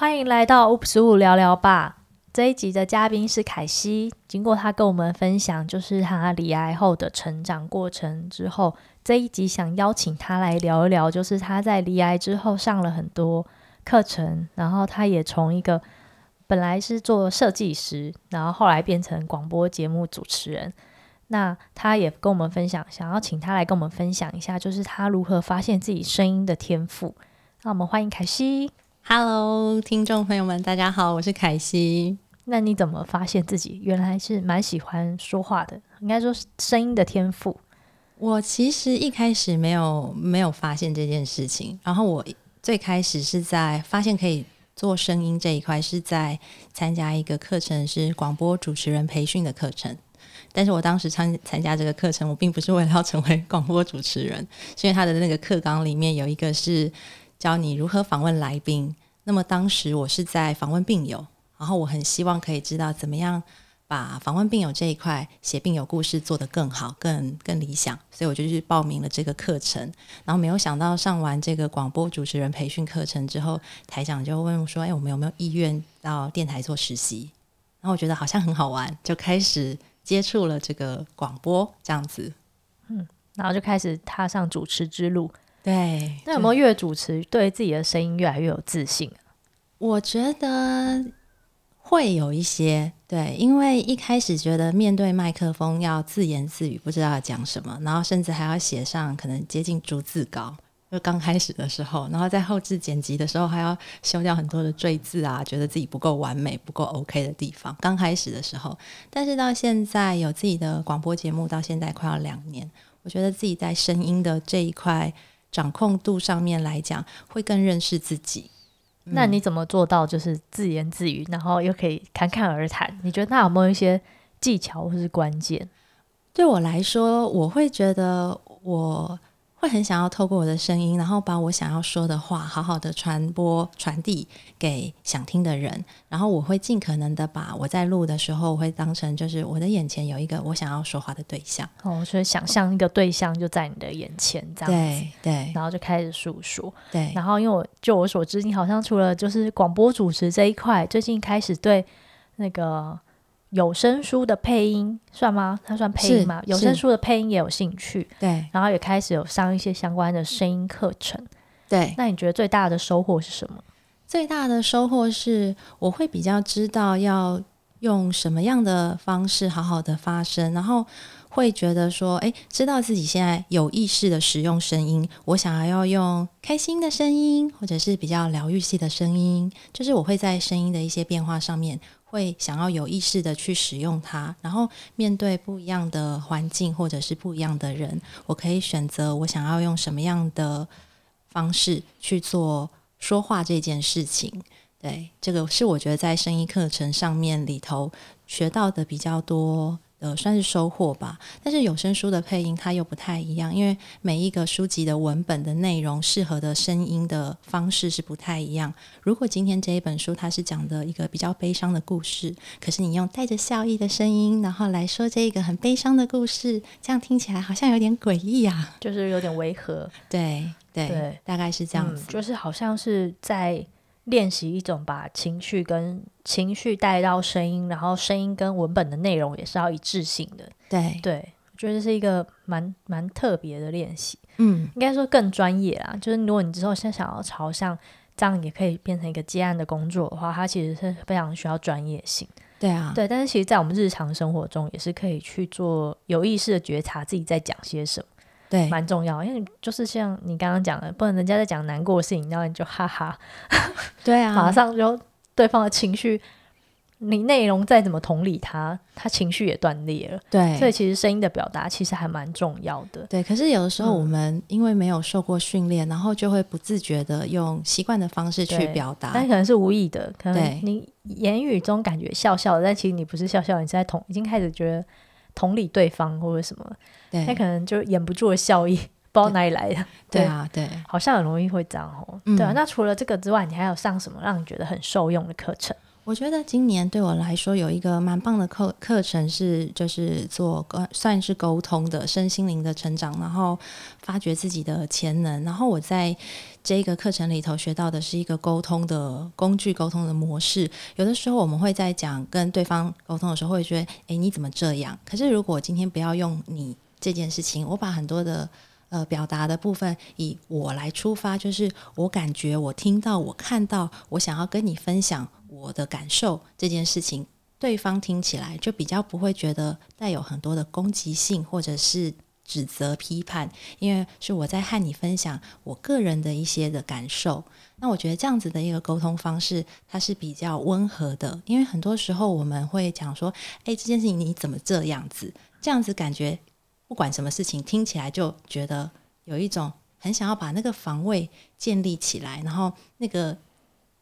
欢迎来到 Oops 五聊聊吧。这一集的嘉宾是凯西。经过他跟我们分享，就是他离癌后的成长过程之后，这一集想邀请他来聊一聊，就是他在离癌之后上了很多课程，然后他也从一个本来是做设计师，然后后来变成广播节目主持人。那他也跟我们分享，想要请他来跟我们分享一下，就是他如何发现自己声音的天赋。那我们欢迎凯西。Hello，听众朋友们，大家好，我是凯西。那你怎么发现自己原来是蛮喜欢说话的？应该说是声音的天赋。我其实一开始没有没有发现这件事情，然后我最开始是在发现可以做声音这一块，是在参加一个课程，是广播主持人培训的课程。但是我当时参参加这个课程，我并不是为了要成为广播主持人，是因为他的那个课纲里面有一个是。教你如何访问来宾。那么当时我是在访问病友，然后我很希望可以知道怎么样把访问病友这一块写病友故事做得更好、更更理想，所以我就去报名了这个课程。然后没有想到上完这个广播主持人培训课程之后，台长就问我说：“哎，我们有没有意愿到电台做实习？”然后我觉得好像很好玩，就开始接触了这个广播这样子。嗯，然后就开始踏上主持之路。对，那有没有越主持对自己的声音越来越有自信？我觉得会有一些，对，因为一开始觉得面对麦克风要自言自语，不知道要讲什么，然后甚至还要写上可能接近逐字稿，就刚开始的时候，然后在后置剪辑的时候还要修掉很多的赘字啊，觉得自己不够完美、不够 OK 的地方。刚开始的时候，但是到现在有自己的广播节目，到现在快要两年，我觉得自己在声音的这一块。掌控度上面来讲，会更认识自己。嗯。那你怎么做到就是自言自语，然后又可以侃侃而谈？你觉得那有没有一些技巧或是关键？对我来说，我会觉得我。会很想要透过我的声音，然后把我想要说的话好好的传播传递给想听的人。然后我会尽可能的把我在录的时候，我会当成就是我的眼前有一个我想要说话的对象。哦，所以想象一个对象就在你的眼前这样子，对对，然后就开始诉说。对，然后因为我就我所知，你好像除了就是广播主持这一块，最近开始对那个。有声书的配音算吗？它算配音吗？有声书的配音也有兴趣，对，然后也开始有上一些相关的声音课程，对。那你觉得最大的收获是什么？最大的收获是我会比较知道要用什么样的方式好好的发声，然后会觉得说，哎，知道自己现在有意识的使用声音，我想要要用开心的声音，或者是比较疗愈系的声音，就是我会在声音的一些变化上面。会想要有意识的去使用它，然后面对不一样的环境或者是不一样的人，我可以选择我想要用什么样的方式去做说话这件事情。对，这个是我觉得在声音课程上面里头学到的比较多。呃，算是收获吧。但是有声书的配音它又不太一样，因为每一个书籍的文本的内容适合的声音的方式是不太一样。如果今天这一本书它是讲的一个比较悲伤的故事，可是你用带着笑意的声音，然后来说这一个很悲伤的故事，这样听起来好像有点诡异啊，就是有点违和。对对对，大概是这样子，嗯，就是好像是在。练习一种把情绪跟情绪带到声音，然后声音跟文本的内容也是要一致性的。对对，我觉得是一个蛮蛮特别的练习。嗯，应该说更专业啊。就是如果你之后现在想要朝向这样也可以变成一个接案的工作的话，它其实是非常需要专业性。对啊，对。但是其实，在我们日常生活中，也是可以去做有意识的觉察自己在讲些什么。对，蛮重要，因为就是像你刚刚讲的，不能人家在讲难过的事情，然后你就哈哈，对啊，马上就对方的情绪，你内容再怎么同理他，他情绪也断裂了。对，所以其实声音的表达其实还蛮重要的。对，可是有的时候我们因为没有受过训练，嗯、然后就会不自觉的用习惯的方式去表达，但可能是无意的，可能你言语中感觉笑笑的，但其实你不是笑笑，你是在同已经开始觉得。同理对方或者什么，对，他可能就掩不住的笑意，不知道哪里来的。对，对啊，对，好像很容易会这样哦。嗯、对啊，那除了这个之外，你还有上什么让你觉得很受用的课程？我觉得今年对我来说有一个蛮棒的课课程是，就是做算是沟通的身心灵的成长，然后发掘自己的潜能。然后我在这个课程里头学到的是一个沟通的工具、沟通的模式。有的时候我们会在讲跟对方沟通的时候，会觉得“诶，你怎么这样？”可是如果今天不要用你这件事情，我把很多的。呃，表达的部分以我来出发，就是我感觉、我听到、我看到，我想要跟你分享我的感受这件事情，对方听起来就比较不会觉得带有很多的攻击性或者是指责、批判，因为是我在和你分享我个人的一些的感受。那我觉得这样子的一个沟通方式，它是比较温和的，因为很多时候我们会讲说，哎，这件事情你怎么这样子？这样子感觉。不管什么事情，听起来就觉得有一种很想要把那个防卫建立起来，然后那个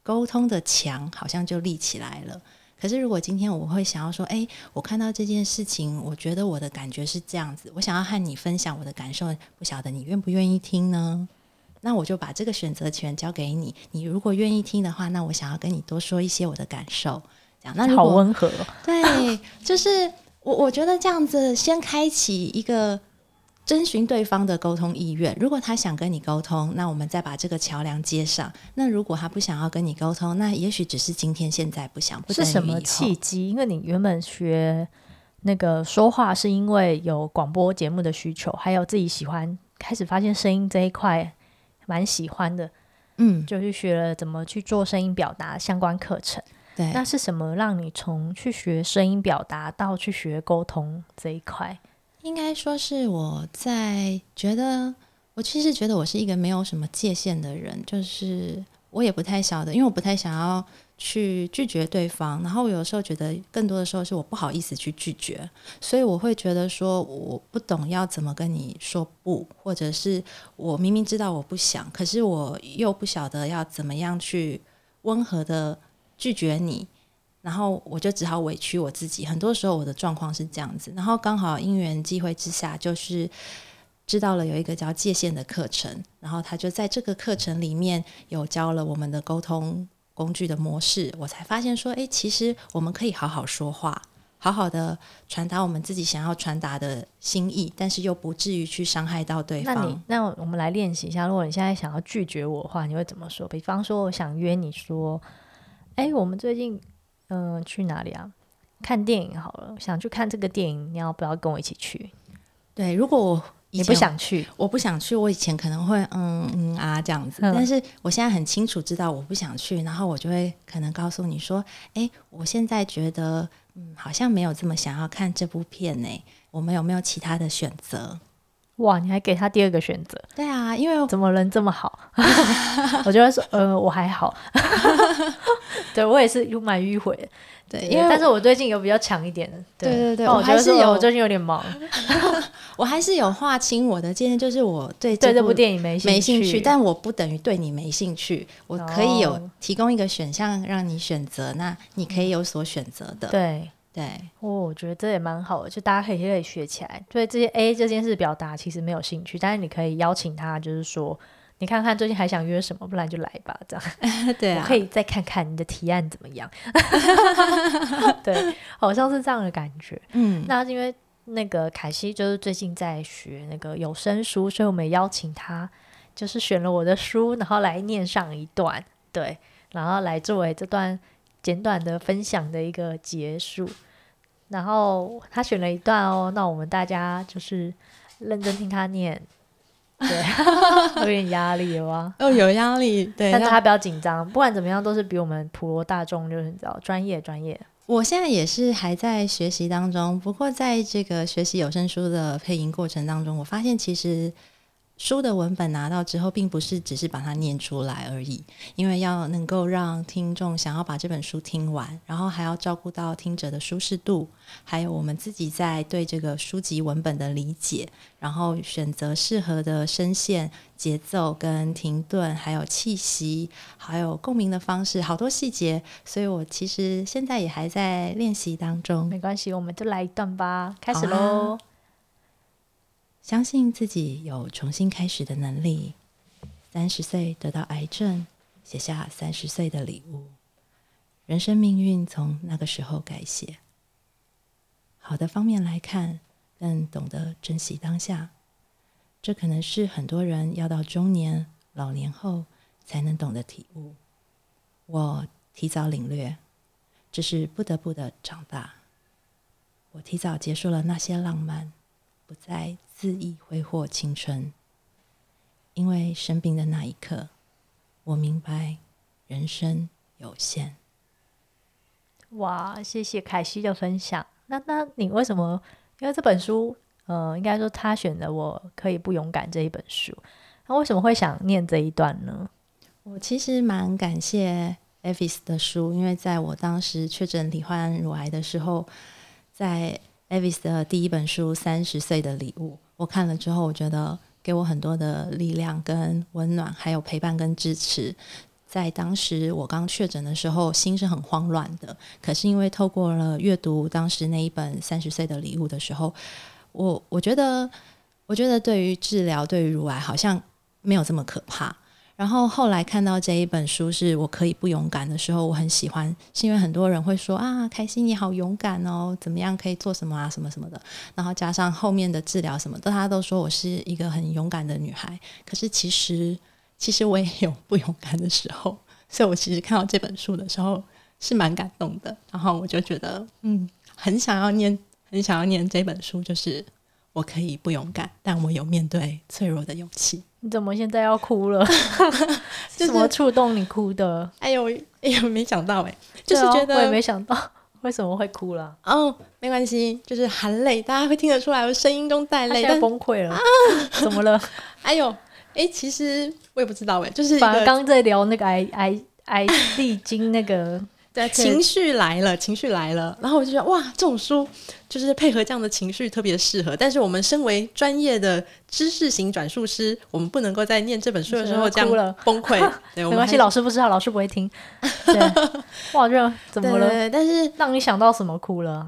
沟通的墙好像就立起来了。可是如果今天我会想要说，诶，我看到这件事情，我觉得我的感觉是这样子，我想要和你分享我的感受，不晓得你愿不愿意听呢？那我就把这个选择权交给你。你如果愿意听的话，那我想要跟你多说一些我的感受。这样，那好温和哦。对，就是。我我觉得这样子先开启一个征询对方的沟通意愿，如果他想跟你沟通，那我们再把这个桥梁接上。那如果他不想要跟你沟通，那也许只是今天现在不想。不是什么契机？因为你原本学那个说话是因为有广播节目的需求，还有自己喜欢，开始发现声音这一块蛮喜欢的，嗯，就去学了怎么去做声音表达相关课程。对，那是什么让你从去学声音表达到去学沟通这一块？应该说是我在觉得，我其实觉得我是一个没有什么界限的人，就是我也不太晓得，因为我不太想要去拒绝对方，然后我有时候觉得更多的时候是我不好意思去拒绝，所以我会觉得说我不懂要怎么跟你说不，或者是我明明知道我不想，可是我又不晓得要怎么样去温和的。拒绝你，然后我就只好委屈我自己。很多时候我的状况是这样子，然后刚好因缘际会之下，就是知道了有一个叫界限的课程，然后他就在这个课程里面有教了我们的沟通工具的模式，我才发现说，诶，其实我们可以好好说话，好好的传达我们自己想要传达的心意，但是又不至于去伤害到对方。那你，那我们来练习一下，如果你现在想要拒绝我的话，你会怎么说？比方说，我想约你说。哎，我们最近嗯、呃、去哪里啊？看电影好了，想去看这个电影，你要不要跟我一起去？对，如果我你不想去，我不想去，我以前可能会嗯嗯啊这样子，嗯，但是我现在很清楚知道我不想去，然后我就会可能告诉你说，哎，我现在觉得嗯好像没有这么想要看这部片呢，我们有没有其他的选择？哇，你还给他第二个选择？对啊，因为怎么人这么好？我觉得说，呃，我还好。对我也是有蛮迂回的，对，因为但是我最近有比较强一点的，对对对，我还是有，我最近有点忙，我还是有划清我的界限，就是我对对这部电影没没兴趣，但我不等于对你没兴趣，我可以有提供一个选项让你选择，那你可以有所选择的，对。对，哦，我觉得这也蛮好的，就大家可以可以学起来。对这些 A 这件事表达其实没有兴趣，但是你可以邀请他，就是说，你看看最近还想约什么，不然就来吧，这样。对啊，我可以再看看你的提案怎么样。对，好像是这样的感觉。嗯，那因为那个凯西就是最近在学那个有声书，所以我们邀请他，就是选了我的书，然后来念上一段，对，然后来作为这段。简短的分享的一个结束，然后他选了一段哦，那我们大家就是认真听他念，对，有点压力哇，哦，有压力，对，但是他不要紧张，不管怎么样都是比我们普罗大众就是你知道专业专业。我现在也是还在学习当中，不过在这个学习有声书的配音过程当中，我发现其实。书的文本拿到之后，并不是只是把它念出来而已，因为要能够让听众想要把这本书听完，然后还要照顾到听者的舒适度，还有我们自己在对这个书籍文本的理解，然后选择适合的声线、节奏跟停顿，还有气息，还有共鸣的方式，好多细节。所以我其实现在也还在练习当中。没关系，我们就来一段吧，开始喽。相信自己有重新开始的能力。三十岁得到癌症，写下三十岁的礼物。人生命运从那个时候改写。好的方面来看，更懂得珍惜当下，这可能是很多人要到中年、老年后才能懂的体悟。我提早领略，这是不得不的长大。我提早结束了那些浪漫，不再恣意挥霍青春。因为生病的那一刻，我明白人生有限。哇，谢谢凯西的分享。那那你为什么？因为这本书，呃，应该说他选的《我可以不勇敢》这一本书，那为什么会想念这一段呢？我其实蛮感谢 Avis 的书，因为在我当时确诊罹患乳癌的时候，在 Avis 的第一本书《三十岁的礼物》，我看了之后，我觉得。给我很多的力量跟温暖，还有陪伴跟支持。在当时我刚确诊的时候，心是很慌乱的。可是因为透过了阅读当时那一本《三十岁的礼物》的时候，我我觉得，我觉得对于治疗，对于乳癌，好像没有这么可怕。然后后来看到这一本书是我可以不勇敢的时候，我很喜欢，是因为很多人会说啊，开心你好勇敢哦，怎么样可以做什么啊，什么什么的。然后加上后面的治疗什么都，大家都说我是一个很勇敢的女孩。可是其实，其实我也有不勇敢的时候。所以我其实看到这本书的时候是蛮感动的。然后我就觉得，嗯，很想要念，很想要念这本书，就是我可以不勇敢，但我有面对脆弱的勇气。你怎么现在要哭了？就是、什么触动你哭的？哎呦，哎呦，没想到哎，就是觉得、哦、我也没想到 为什么会哭了。哦，没关系，就是含泪，大家会听得出来，我声音中带泪，但崩溃了。啊、怎么了？哎呦，哎，其实我也不知道哎，就是反正刚在聊那个癌癌癌历经那个。对，情绪来了，情绪来了，然后我就觉得哇，这种书就是配合这样的情绪特别适合。但是我们身为专业的知识型转述师，我们不能够在念这本书的时候这样崩溃。对，没关系，老师不知道，老师不会听。对，哇，这怎么了？对，但是让你想到什么哭了？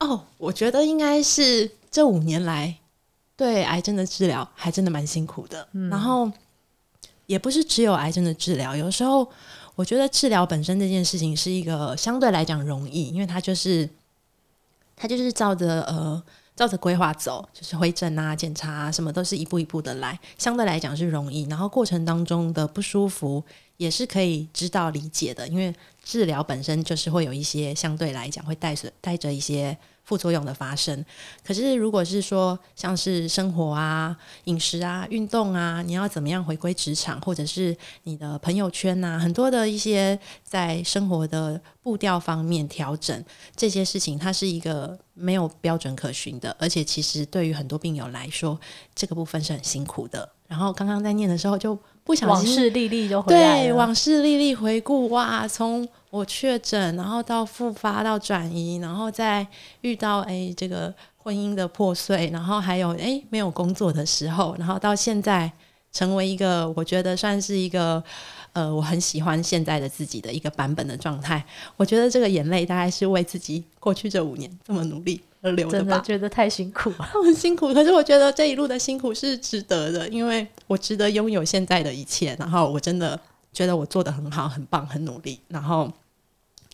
哦，我觉得应该是这五年来对癌症的治疗还真的蛮辛苦的。嗯，然后也不是只有癌症的治疗，有时候。我觉得治疗本身这件事情是一个相对来讲容易，因为它就是它就是照着呃照着规划走，就是回诊啊、检查啊，什么都是一步一步的来，相对来讲是容易。然后过程当中的不舒服也是可以知道理解的，因为治疗本身就是会有一些相对来讲会带着带着一些。副作用的发生，可是如果是说像是生活啊、饮食啊、运动啊，你要怎么样回归职场，或者是你的朋友圈啊，很多的一些在生活的步调方面调整这些事情，它是一个没有标准可循的，而且其实对于很多病友来说，这个部分是很辛苦的。然后刚刚在念的时候就不小心往事历历就回来，对，往事历历回顾，哇，从我确诊，然后到复发，到转移，然后再遇到哎这个婚姻的破碎，然后还有哎没有工作的时候，然后到现在成为一个我觉得算是一个呃我很喜欢现在的自己的一个版本的状态。我觉得这个眼泪大概是为自己过去这五年这么努力而流的吧。真的觉得太辛苦了，很辛苦。可是我觉得这一路的辛苦是值得的，因为我值得拥有现在的一切。然后我真的。觉得我做的很好，很棒，很努力。然后，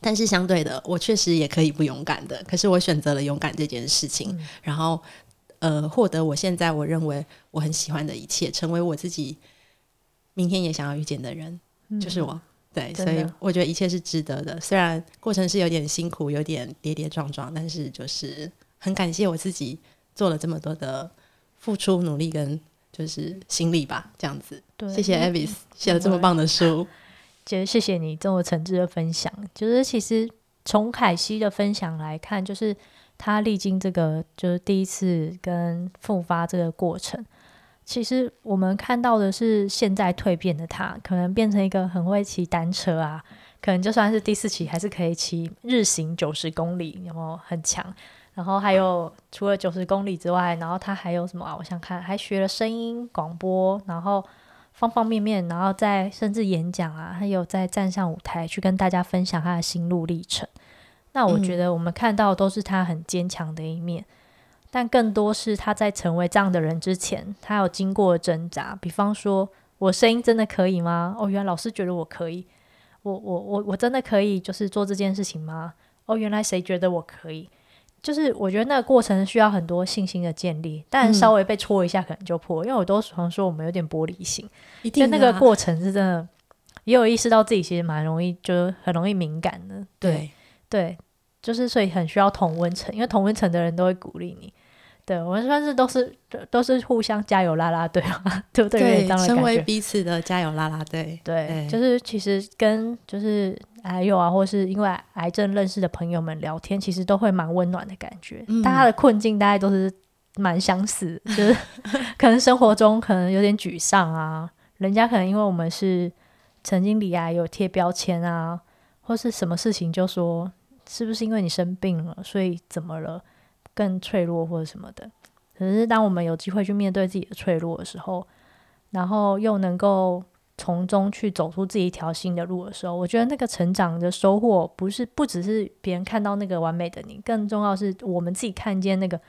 但是相对的，我确实也可以不勇敢的。可是我选择了勇敢这件事情，嗯、然后呃，获得我现在我认为我很喜欢的一切，成为我自己明天也想要遇见的人，嗯、就是我。对，所以我觉得一切是值得的。虽然过程是有点辛苦，有点跌跌撞撞，但是就是很感谢我自己做了这么多的付出、努力跟。就是心力吧，这样子。对，谢谢 Avis 写了这么棒的书。其实谢谢你这么诚挚的分享。就是其实从凯西的分享来看，就是他历经这个就是第一次跟复发这个过程，其实我们看到的是现在蜕变的他，可能变成一个很会骑单车啊，可能就算是第四期还是可以骑日行九十公里，有没有很强？然后还有除了九十公里之外，然后他还有什么啊？我想看，还学了声音广播，然后方方面面，然后再甚至演讲啊，还有在站上舞台去跟大家分享他的心路历程。那我觉得我们看到都是他很坚强的一面，嗯、但更多是他在成为这样的人之前，他有经过挣扎。比方说，我声音真的可以吗？哦，原来老师觉得我可以。我我我我真的可以就是做这件事情吗？哦，原来谁觉得我可以？就是我觉得那个过程需要很多信心的建立，但稍微被戳一下可能就破。嗯、因为我都常说我们有点玻璃心，就那个过程是真的，也有意识到自己其实蛮容易，就很容易敏感的。对对，就是所以很需要同温层，因为同温层的人都会鼓励你。对，我们算是都是都是互相加油拉拉队嘛，对不对？对，成为彼此的加油拉拉队。对，对就是其实跟就是癌友啊，或是因为癌症认识的朋友们聊天，其实都会蛮温暖的感觉。嗯、大家的困境大概都是蛮相似，就是 可能生活中可能有点沮丧啊，人家可能因为我们是曾经罹癌有贴标签啊，或是什么事情就说是不是因为你生病了，所以怎么了？更脆弱或者什么的，可是当我们有机会去面对自己的脆弱的时候，然后又能够从中去走出自己一条新的路的时候，我觉得那个成长的收获不是不只是别人看到那个完美的你，更重要是我们自己看见那个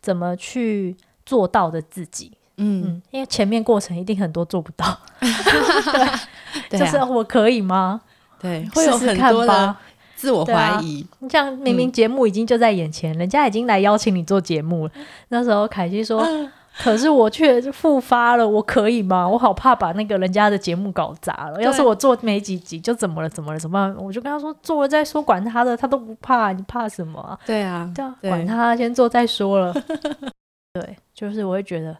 怎么去做到的自己。嗯，嗯，因为前面过程一定很多做不到，对，就是我可以吗？对，会有很多的。自我怀疑，你像、啊、明明节目已经就在眼前，嗯、人家已经来邀请你做节目了。那时候凯西说：“啊、可是我却复发了，我可以吗？我好怕把那个人家的节目搞砸了。要是我做没几集，就怎么了？怎么了？怎么办？我就跟他说：做了再说，管他的，他都不怕，你怕什么、啊？对啊，对啊，管他，先做再说了。对，就是我会觉得，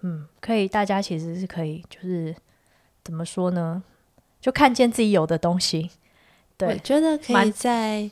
嗯，可以，大家其实是可以，就是怎么说呢？就看见自己有的东西。”对，我觉得可以在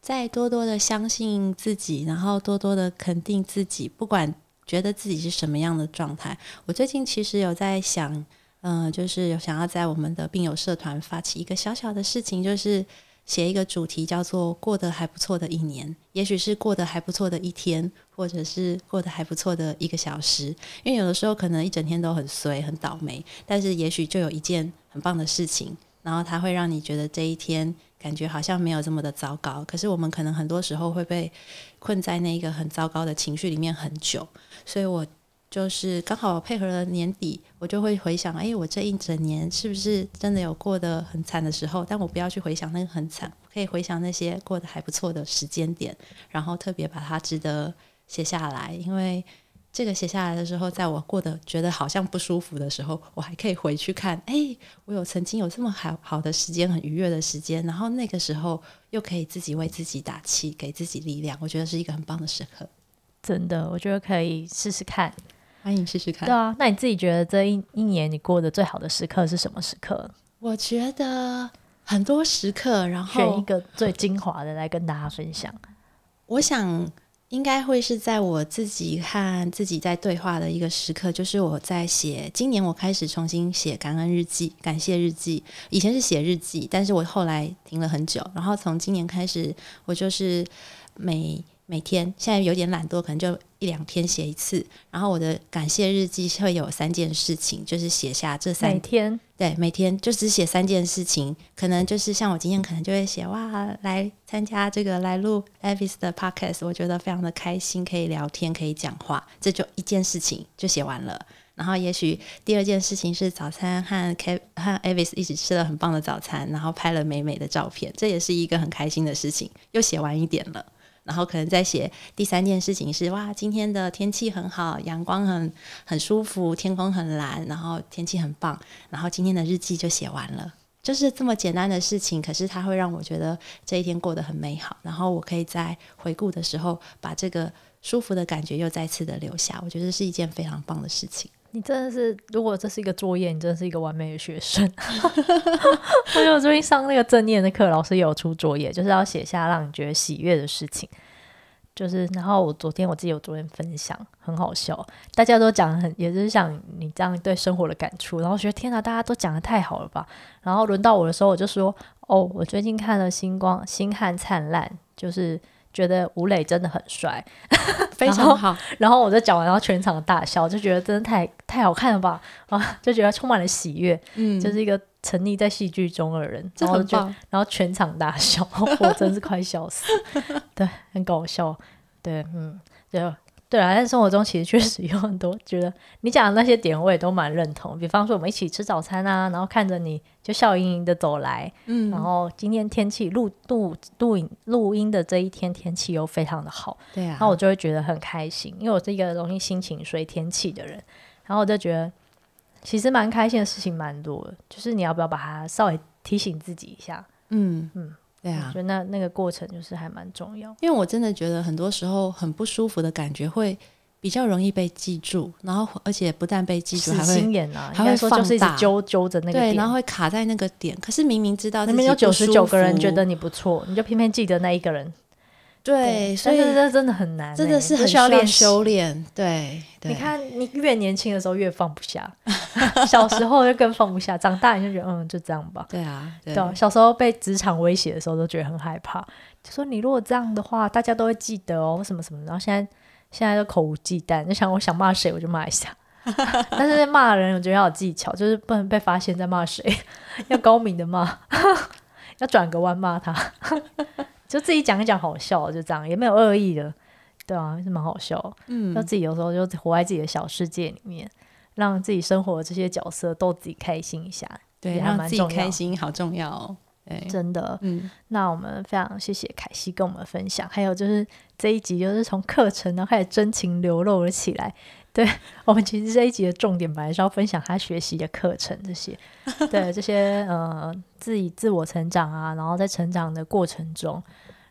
再多多的相信自己，然后多多的肯定自己，不管觉得自己是什么样的状态。我最近其实有在想，嗯、就是有想要在我们的病友社团发起一个小小的事情，就是写一个主题，叫做“过得还不错的一年”。也许是过得还不错的一天，或者是过得还不错的一个小时。因为有的时候可能一整天都很衰、很倒霉，但是也许就有一件很棒的事情。然后它会让你觉得这一天感觉好像没有这么的糟糕，可是我们可能很多时候会被困在那一个很糟糕的情绪里面很久，所以我就是刚好配合了年底，我就会回想，哎，我这一整年是不是真的有过得很惨的时候？但我不要去回想那个很惨，可以回想那些过得还不错的时间点，然后特别把它值得写下来，因为。这个写下来的时候，在我过得觉得好像不舒服的时候，我还可以回去看，哎，我有曾经有这么好好的时间，很愉悦的时间，然后那个时候又可以自己为自己打气，给自己力量，我觉得是一个很棒的时刻。真的，我觉得可以试试看，欢迎试试看。对啊，那你自己觉得这一一年你过得最好的时刻是什么时刻？我觉得很多时刻，然后选一个最精华的来跟大家分享。我想。应该会是在我自己和自己在对话的一个时刻，就是我在写。今年我开始重新写感恩日记、感谢日记。以前是写日记，但是我后来停了很久。然后从今年开始，我就是每每天，现在有点懒惰，可能就一两天写一次。然后我的感谢日记会有三件事情，就是写下这三天，对，每天就只写三件事情。可能就是像我今天可能就会写哇，来参加这个来录 Avis 的 Podcast，我觉得非常的开心，可以聊天，可以讲话，这就一件事情就写完了。然后也许第二件事情是早餐和 K 和 Avis 一起吃了很棒的早餐，然后拍了美美的照片，这也是一个很开心的事情，又写完一点了。然后可能在写第三件事情是哇，今天的天气很好，阳光很很舒服，天空很蓝，然后天气很棒，然后今天的日记就写完了，就是这么简单的事情，可是它会让我觉得这一天过得很美好，然后我可以在回顾的时候把这个舒服的感觉又再次的留下，我觉得是一件非常棒的事情。你真的是，如果这是一个作业，你真的是一个完美的学生。我觉得我最近上那个正念的课，老师也有出作业，就是要写下让你觉得喜悦的事情。就是，然后我昨天我自己有昨天分享，很好笑，大家都讲很，也是像你这样对生活的感触。然后觉得天哪，大家都讲得太好了吧。然后轮到我的时候，我就说，哦，我最近看了《星光星汉灿烂》，就是。觉得吴磊真的很帅，非常好。然后我就讲完，然后全场大笑，就觉得真的太太好看了吧。啊！就觉得充满了喜悦，嗯，就是一个沉溺在戏剧中的人，然后就然后全场大笑，我真是快笑死，对，很搞笑，对，嗯，就对啊，但生活中其实确实有很多觉得你讲的那些点，我也都蛮认同。比方说，我们一起吃早餐啊，然后看着你就笑盈盈的走来，嗯，然后今天天气录录录影录音的这一天天气又非常的好，对啊，然后我就会觉得很开心，因为我是一个容易心情随天气的人，然后我就觉得其实蛮开心的事情蛮多的，就是你要不要把它稍微提醒自己一下，嗯嗯。嗯对啊，我觉得那那个过程就是还蛮重要，因为我真的觉得很多时候很不舒服的感觉会比较容易被记住，然后而且不但被记住，还会心眼啊，还会说就是一直揪揪着那个点，对，然后会卡在那个点。可是明明知道，明明有九十九个人觉得你不错，你就偏偏记得那一个人。对，所以这真的很难，真的是很需要练修炼。对，你看，你越年轻的时候越放不下，小时候就更放不下，长大你就觉得嗯，就这样吧。对啊，对，小时候被职场威胁的时候都觉得很害怕，就说你如果这样的话，大家都会记得哦，什么什么。然后现在现在都口无忌惮，就想我想骂谁我就骂一下，但是骂人我觉得要有技巧，就是不能被发现在骂谁，要高明的骂，要转个弯骂他。就自己讲一讲好笑，就这样，也没有恶意的，对啊，是蛮好笑。嗯，那自己有时候就活在自己的小世界里面，让自己生活的这些角色逗自己开心一下，对，还蛮重要，让自己开心好重要哦。真的。嗯，那我们非常谢谢凯西跟我们分享，还有就是这一集就是从课程然后开始真情流露了起来。对，我们其实这一集的重点本来是要分享他学习的课程这些，对这些呃自己自我成长啊，然后在成长的过程中，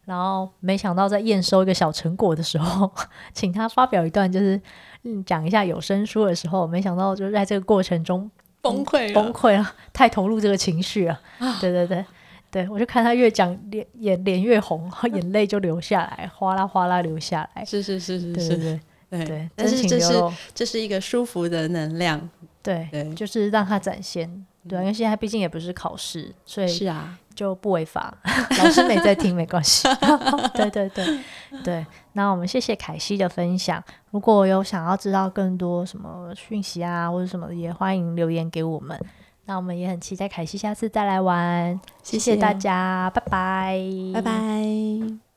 然后没想到在验收一个小成果的时候，请他发表一段就是嗯讲一下有声书的时候，没想到就是在这个过程中崩溃崩溃了，太投入这个情绪了，对对对对，我就看他越讲脸眼脸越红，然后眼泪就流下来，哗啦哗啦流下来，是是是是是，对对对。对，对，但是这是这是一个舒服的能量，对，对。就是让它展现，对，因为现在毕竟也不是考试，所以是啊，就不违法，老师没在听没关系，对对对对。那我们谢谢凯西的分享，如果有想要知道更多什么讯息啊或者什么，也欢迎留言给我们。那我们也很期待凯西下次再来玩，谢谢大家，谢谢拜拜，拜拜。